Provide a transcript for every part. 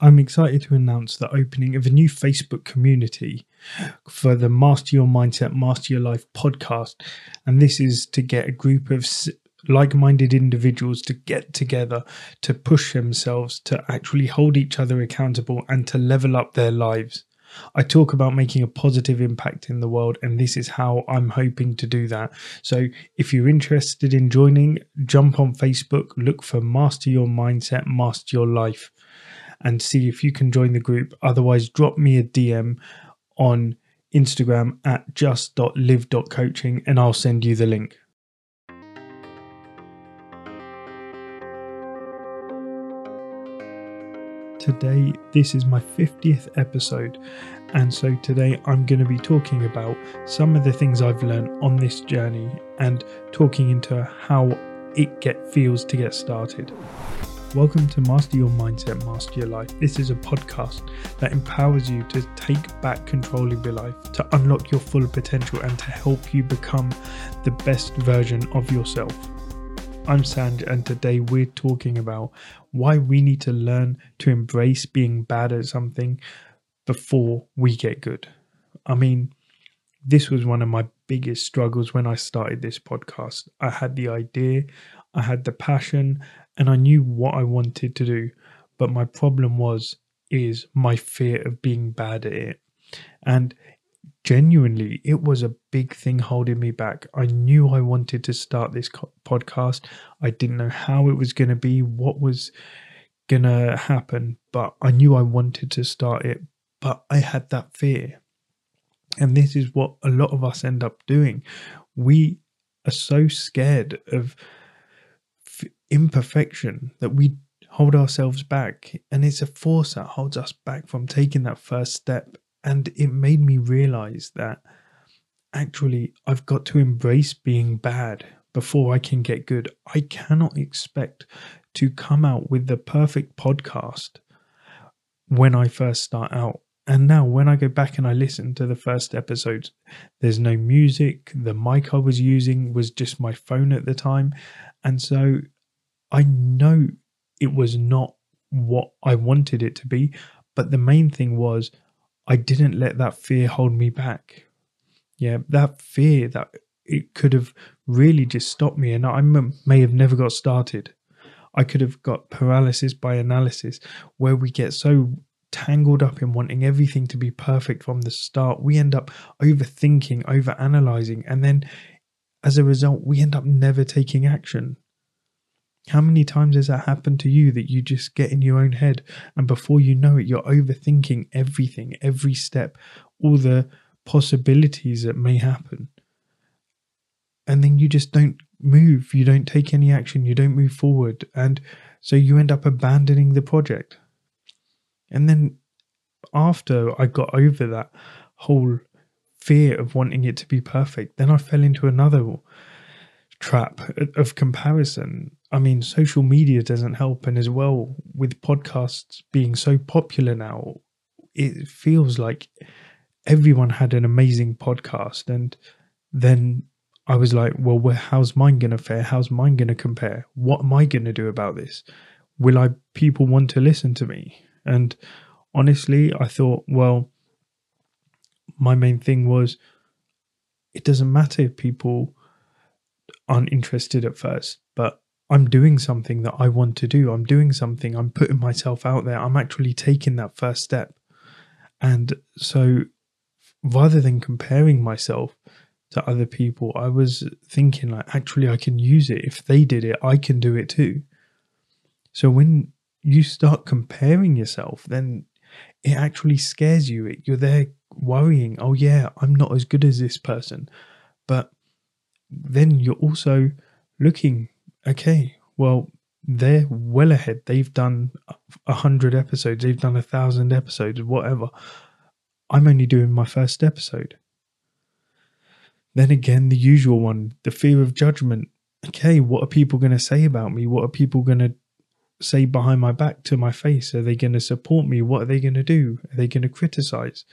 I'm excited to announce the opening of a new Facebook community for the Master Your Mindset, Master Your Life podcast. And this is to get a group of like minded individuals to get together, to push themselves, to actually hold each other accountable, and to level up their lives. I talk about making a positive impact in the world, and this is how I'm hoping to do that. So, if you're interested in joining, jump on Facebook, look for Master Your Mindset, Master Your Life and see if you can join the group. Otherwise, drop me a DM on Instagram at just.live.coaching and I'll send you the link. Today, this is my 50th episode, and so today I'm going to be talking about some of the things I've learned on this journey and talking into how it get feels to get started. Welcome to Master Your Mindset, Master Your Life. This is a podcast that empowers you to take back control of your life, to unlock your full potential, and to help you become the best version of yourself. I'm Sanj, and today we're talking about why we need to learn to embrace being bad at something before we get good. I mean, this was one of my biggest struggles when I started this podcast. I had the idea, I had the passion, and I knew what I wanted to do, but my problem was is my fear of being bad at it. And genuinely, it was a big thing holding me back. I knew I wanted to start this podcast. I didn't know how it was going to be, what was going to happen, but I knew I wanted to start it. But I had that fear. And this is what a lot of us end up doing. We are so scared of imperfection that we hold ourselves back. And it's a force that holds us back from taking that first step. And it made me realize that actually I've got to embrace being bad before I can get good. I cannot expect to come out with the perfect podcast when I first start out. And now, when I go back and I listen to the first episodes, there's no music. The mic I was using was just my phone at the time. And so I know it was not what I wanted it to be, but the main thing was I didn't let that fear hold me back. Yeah, that fear that it could have really just stopped me, and I may have never got started. I could have got paralysis by analysis, where we get so tangled up in wanting everything to be perfect from the start. We end up overthinking, over analyzing, and then as a result, we end up never taking action. How many times has that happened to you that you just get in your own head and before you know it, you're overthinking everything, every step, all the possibilities that may happen? And then you just don't move, you don't take any action, you don't move forward. And so you end up abandoning the project. And then after I got over that whole fear of wanting it to be perfect, then I fell into another trap of comparison. I mean, social media doesn't help. And as well, with podcasts being so popular now, it feels like everyone had an amazing podcast. And then I was like, well, how's mine going to fare? How's mine going to compare? What am I going to do about this? Will I people want to listen to me? And honestly, I thought, well, my main thing was it doesn't matter if people aren't interested at first, but I'm doing something that I want to do. I'm doing something, I'm putting myself out there. I'm actually taking that first step. And so rather than comparing myself to other people, I was thinking like actually I can use it. If they did it, I can do it too. So when you start comparing yourself, then it actually scares you. You're there worrying, oh yeah, I'm not as good as this person. But then you're also looking, okay, well, they're well ahead. They've done a hundred episodes, they've done a thousand episodes, whatever. I'm only doing my first episode. Then again, the usual one, the fear of judgment. Okay, what are people going to say about me? What are people going to say behind my back to my face? Are they going to support me? What are they going to do? Are they going to criticize?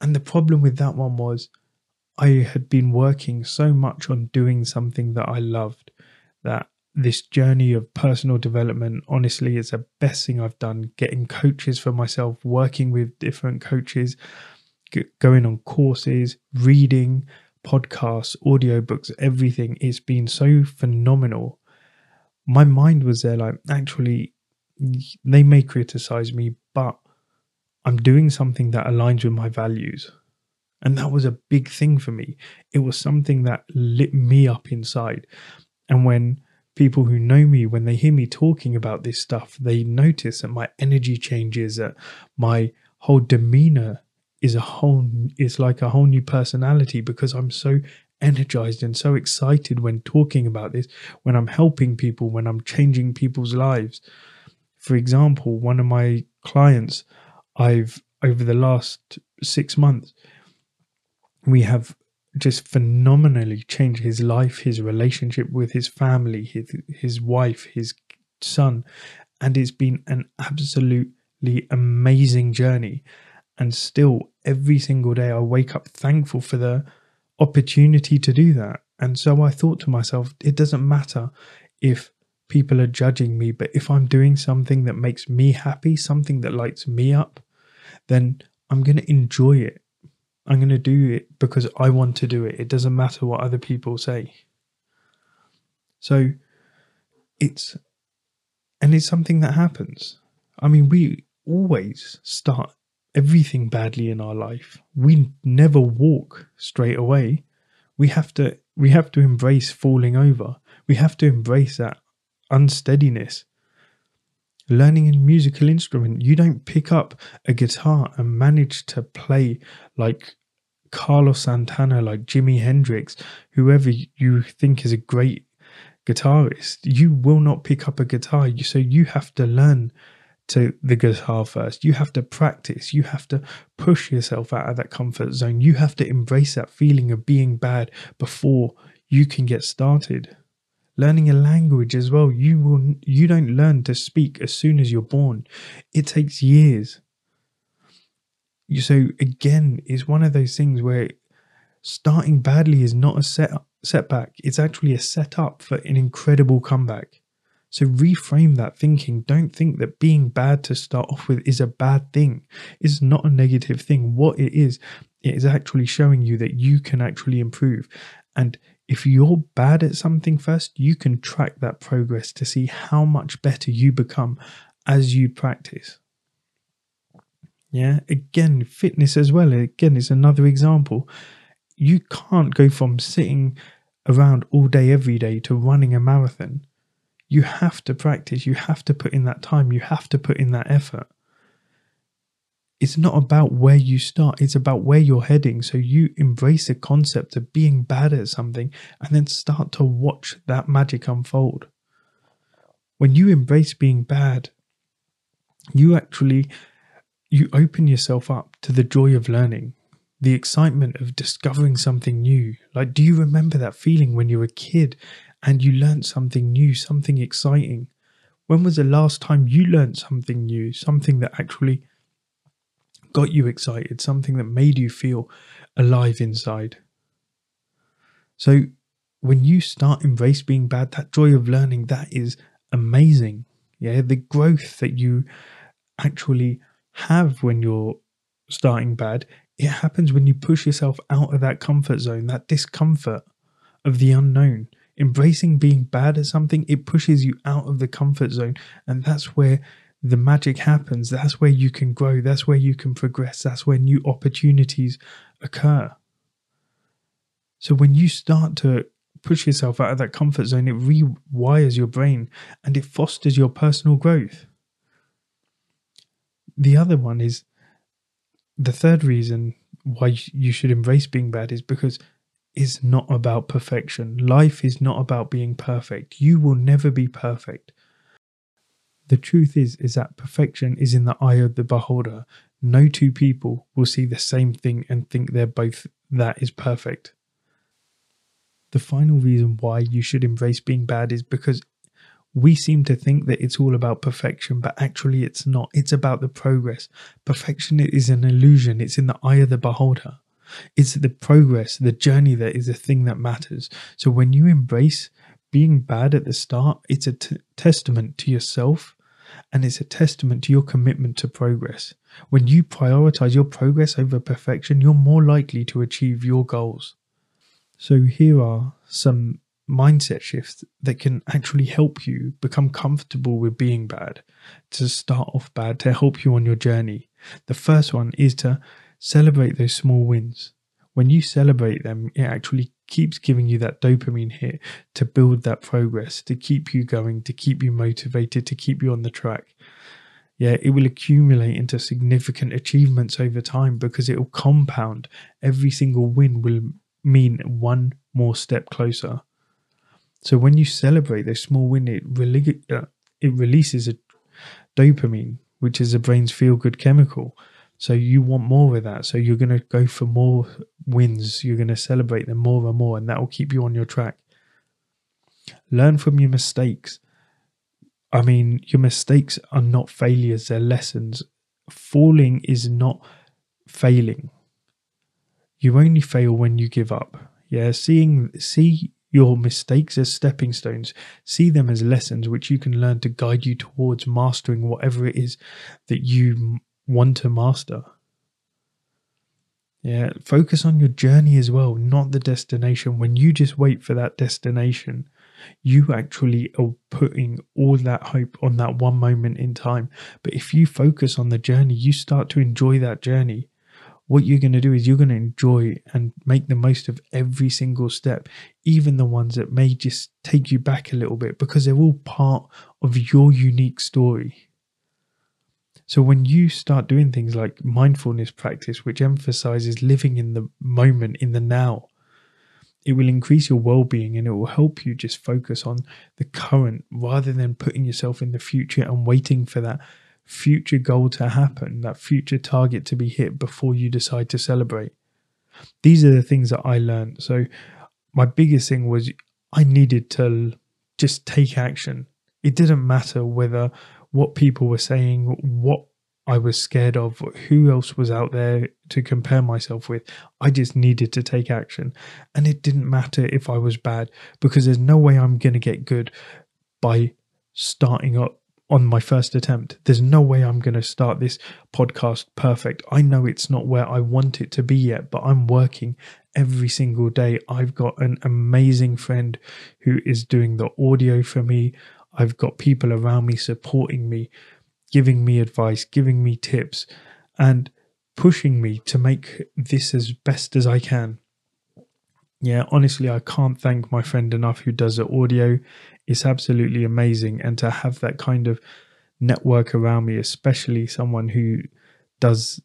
And the problem with that one was I had been working so much on doing something that I loved that this journey of personal development honestly is the best thing I've done getting coaches for myself working with different coaches going on courses reading podcasts audiobooks everything it's been so phenomenal my mind was there like actually they may criticize me but I'm doing something that aligns with my values. And that was a big thing for me. It was something that lit me up inside. And when people who know me, when they hear me talking about this stuff, they notice that my energy changes, that my whole demeanor is a whole is like a whole new personality because I'm so energized and so excited when talking about this, when I'm helping people, when I'm changing people's lives. For example, one of my clients, I've over the last six months, we have just phenomenally changed his life, his relationship with his family, his, his wife, his son. And it's been an absolutely amazing journey. And still, every single day, I wake up thankful for the opportunity to do that. And so I thought to myself, it doesn't matter if people are judging me, but if I'm doing something that makes me happy, something that lights me up, then I'm going to enjoy it I'm going to do it because I want to do it. It doesn't matter what other people say. So it's, and it's something that happens. I mean, we always start everything badly in our life. We never walk straight away. We have to, we have to embrace falling over. We have to embrace that unsteadiness learning a musical instrument. You don't pick up a guitar and manage to play like Carlos Santana, like Jimi Hendrix, whoever you think is a great guitarist. You will not pick up a guitar. So you have to learn to the guitar first. You have to practice. You have to push yourself out of that comfort zone. You have to embrace that feeling of being bad before you can get started learning a language as well you will you don't learn to speak as soon as you're born it takes years so again it's one of those things where starting badly is not a set setback it's actually a setup for an incredible comeback so reframe that thinking don't think that being bad to start off with is a bad thing it's not a negative thing what it is it is actually showing you that you can actually improve and if you're bad at something first, you can track that progress to see how much better you become as you practice. Yeah, again, fitness as well. Again, is another example. You can't go from sitting around all day, every day to running a marathon. You have to practice. You have to put in that time. You have to put in that effort it's not about where you start, it's about where you're heading. So you embrace the concept of being bad at something and then start to watch that magic unfold. When you embrace being bad, you actually you open yourself up to the joy of learning, the excitement of discovering something new. Like do you remember that feeling when you were a kid and you learned something new, something exciting? When was the last time you learned something new, something that actually got you excited, something that made you feel alive inside. So when you start embrace being bad, that joy of learning, that is amazing. Yeah, the growth that you actually have when you're starting bad, it happens when you push yourself out of that comfort zone, that discomfort of the unknown. Embracing being bad at something, it pushes you out of the comfort zone. And that's where the magic happens. That's where you can grow. That's where you can progress. That's where new opportunities occur. So when you start to push yourself out of that comfort zone, it rewires your brain and it fosters your personal growth. The other one is the third reason why you should embrace being bad is because it's not about perfection. Life is not about being perfect. You will never be perfect. The truth is is that perfection is in the eye of the beholder. No two people will see the same thing and think they're both that is perfect. The final reason why you should embrace being bad is because we seem to think that it's all about perfection, but actually it's not. It's about the progress. Perfection is an illusion, it's in the eye of the beholder. It's the progress, the journey that is the thing that matters. So when you embrace being bad at the start, it's a t- testament to yourself and it's a testament to your commitment to progress. When you prioritize your progress over perfection, you're more likely to achieve your goals. So, here are some mindset shifts that can actually help you become comfortable with being bad, to start off bad, to help you on your journey. The first one is to celebrate those small wins. When you celebrate them, it actually keeps giving you that dopamine hit to build that progress, to keep you going, to keep you motivated, to keep you on the track. Yeah, it will accumulate into significant achievements over time because it will compound. Every single win will mean one more step closer. So when you celebrate those small wins, it, uh, it releases a dopamine, which is the brain's feel good chemical. So you want more of that. So you're going to go for more wins. You're going to celebrate them more and more, and that will keep you on your track. Learn from your mistakes. I mean, your mistakes are not failures, they're lessons. Falling is not failing. You only fail when you give up. Yeah, seeing see your mistakes as stepping stones. See them as lessons which you can learn to guide you towards mastering whatever it is that you want to master. Yeah, focus on your journey as well, not the destination. When you just wait for that destination, you actually are putting all that hope on that one moment in time. But if you focus on the journey, you start to enjoy that journey. What you're going to do is you're going to enjoy and make the most of every single step, even the ones that may just take you back a little bit, because they're all part of your unique story. So when you start doing things like mindfulness practice, which emphasizes living in the moment, in the now, it will increase your well-being and it will help you just focus on the current rather than putting yourself in the future and waiting for that future goal to happen, that future target to be hit before you decide to celebrate. These are the things that I learned. So my biggest thing was I needed to just take action. It didn't matter whether what people were saying, what I was scared of, who else was out there to compare myself with. I just needed to take action. And it didn't matter if I was bad because there's no way I'm going to get good by starting up on my first attempt. There's no way I'm going to start this podcast perfect. I know it's not where I want it to be yet, but I'm working every single day. I've got an amazing friend who is doing the audio for me. I've got people around me supporting me, giving me advice, giving me tips, and pushing me to make this as best as I can. Yeah, honestly, I can't thank my friend enough who does the audio. It's absolutely amazing. And to have that kind of network around me, especially someone who does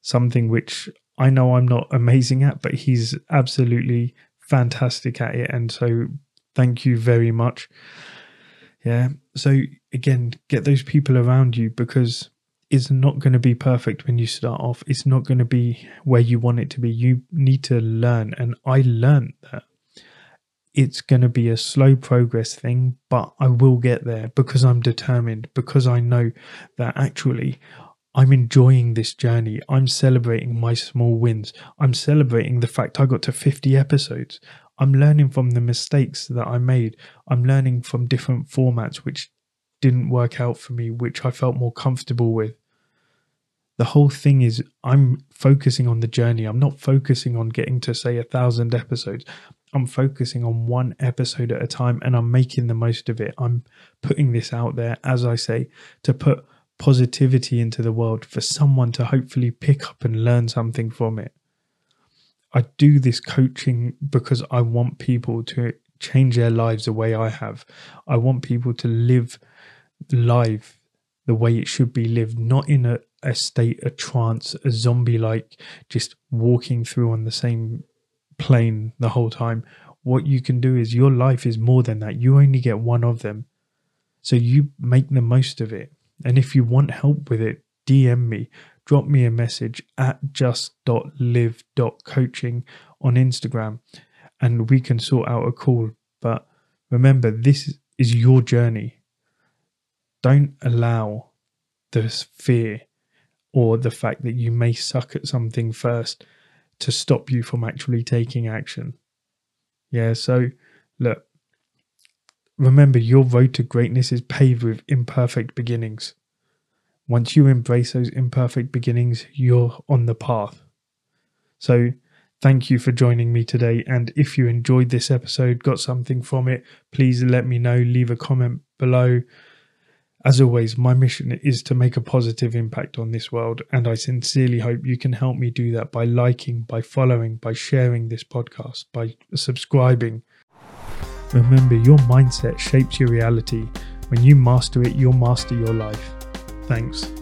something which I know I'm not amazing at, but he's absolutely fantastic at it. And so, thank you very much. Yeah. So again, get those people around you because it's not going to be perfect when you start off. It's not going to be where you want it to be. You need to learn. And I learned that it's going to be a slow progress thing, but I will get there because I'm determined, because I know that actually I'm enjoying this journey. I'm celebrating my small wins. I'm celebrating the fact I got to 50 episodes. I'm learning from the mistakes that I made. I'm learning from different formats which didn't work out for me, which I felt more comfortable with. The whole thing is, I'm focusing on the journey. I'm not focusing on getting to, say, a thousand episodes. I'm focusing on one episode at a time and I'm making the most of it. I'm putting this out there, as I say, to put positivity into the world for someone to hopefully pick up and learn something from it. I do this coaching because I want people to change their lives the way I have. I want people to live life the way it should be lived, not in a, a state of trance, a zombie like just walking through on the same plane the whole time. What you can do is your life is more than that. You only get one of them. So you make the most of it. And if you want help with it, DM me drop me a message at just.live.coaching on Instagram and we can sort out a call. But remember, this is your journey. Don't allow this fear or the fact that you may suck at something first to stop you from actually taking action. Yeah, so look, remember, your road to greatness is paved with imperfect beginnings. Once you embrace those imperfect beginnings, you're on the path. So, thank you for joining me today. And if you enjoyed this episode, got something from it, please let me know. Leave a comment below. As always, my mission is to make a positive impact on this world, and I sincerely hope you can help me do that by liking, by following, by sharing this podcast, by subscribing. Remember, your mindset shapes your reality. When you master it, you'll master your life. Thanks.